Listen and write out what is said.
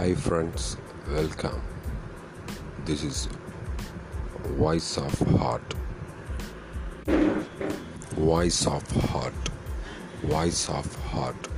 Hi, friends, welcome. This is Voice of Heart. Voice of Heart. Voice of Heart.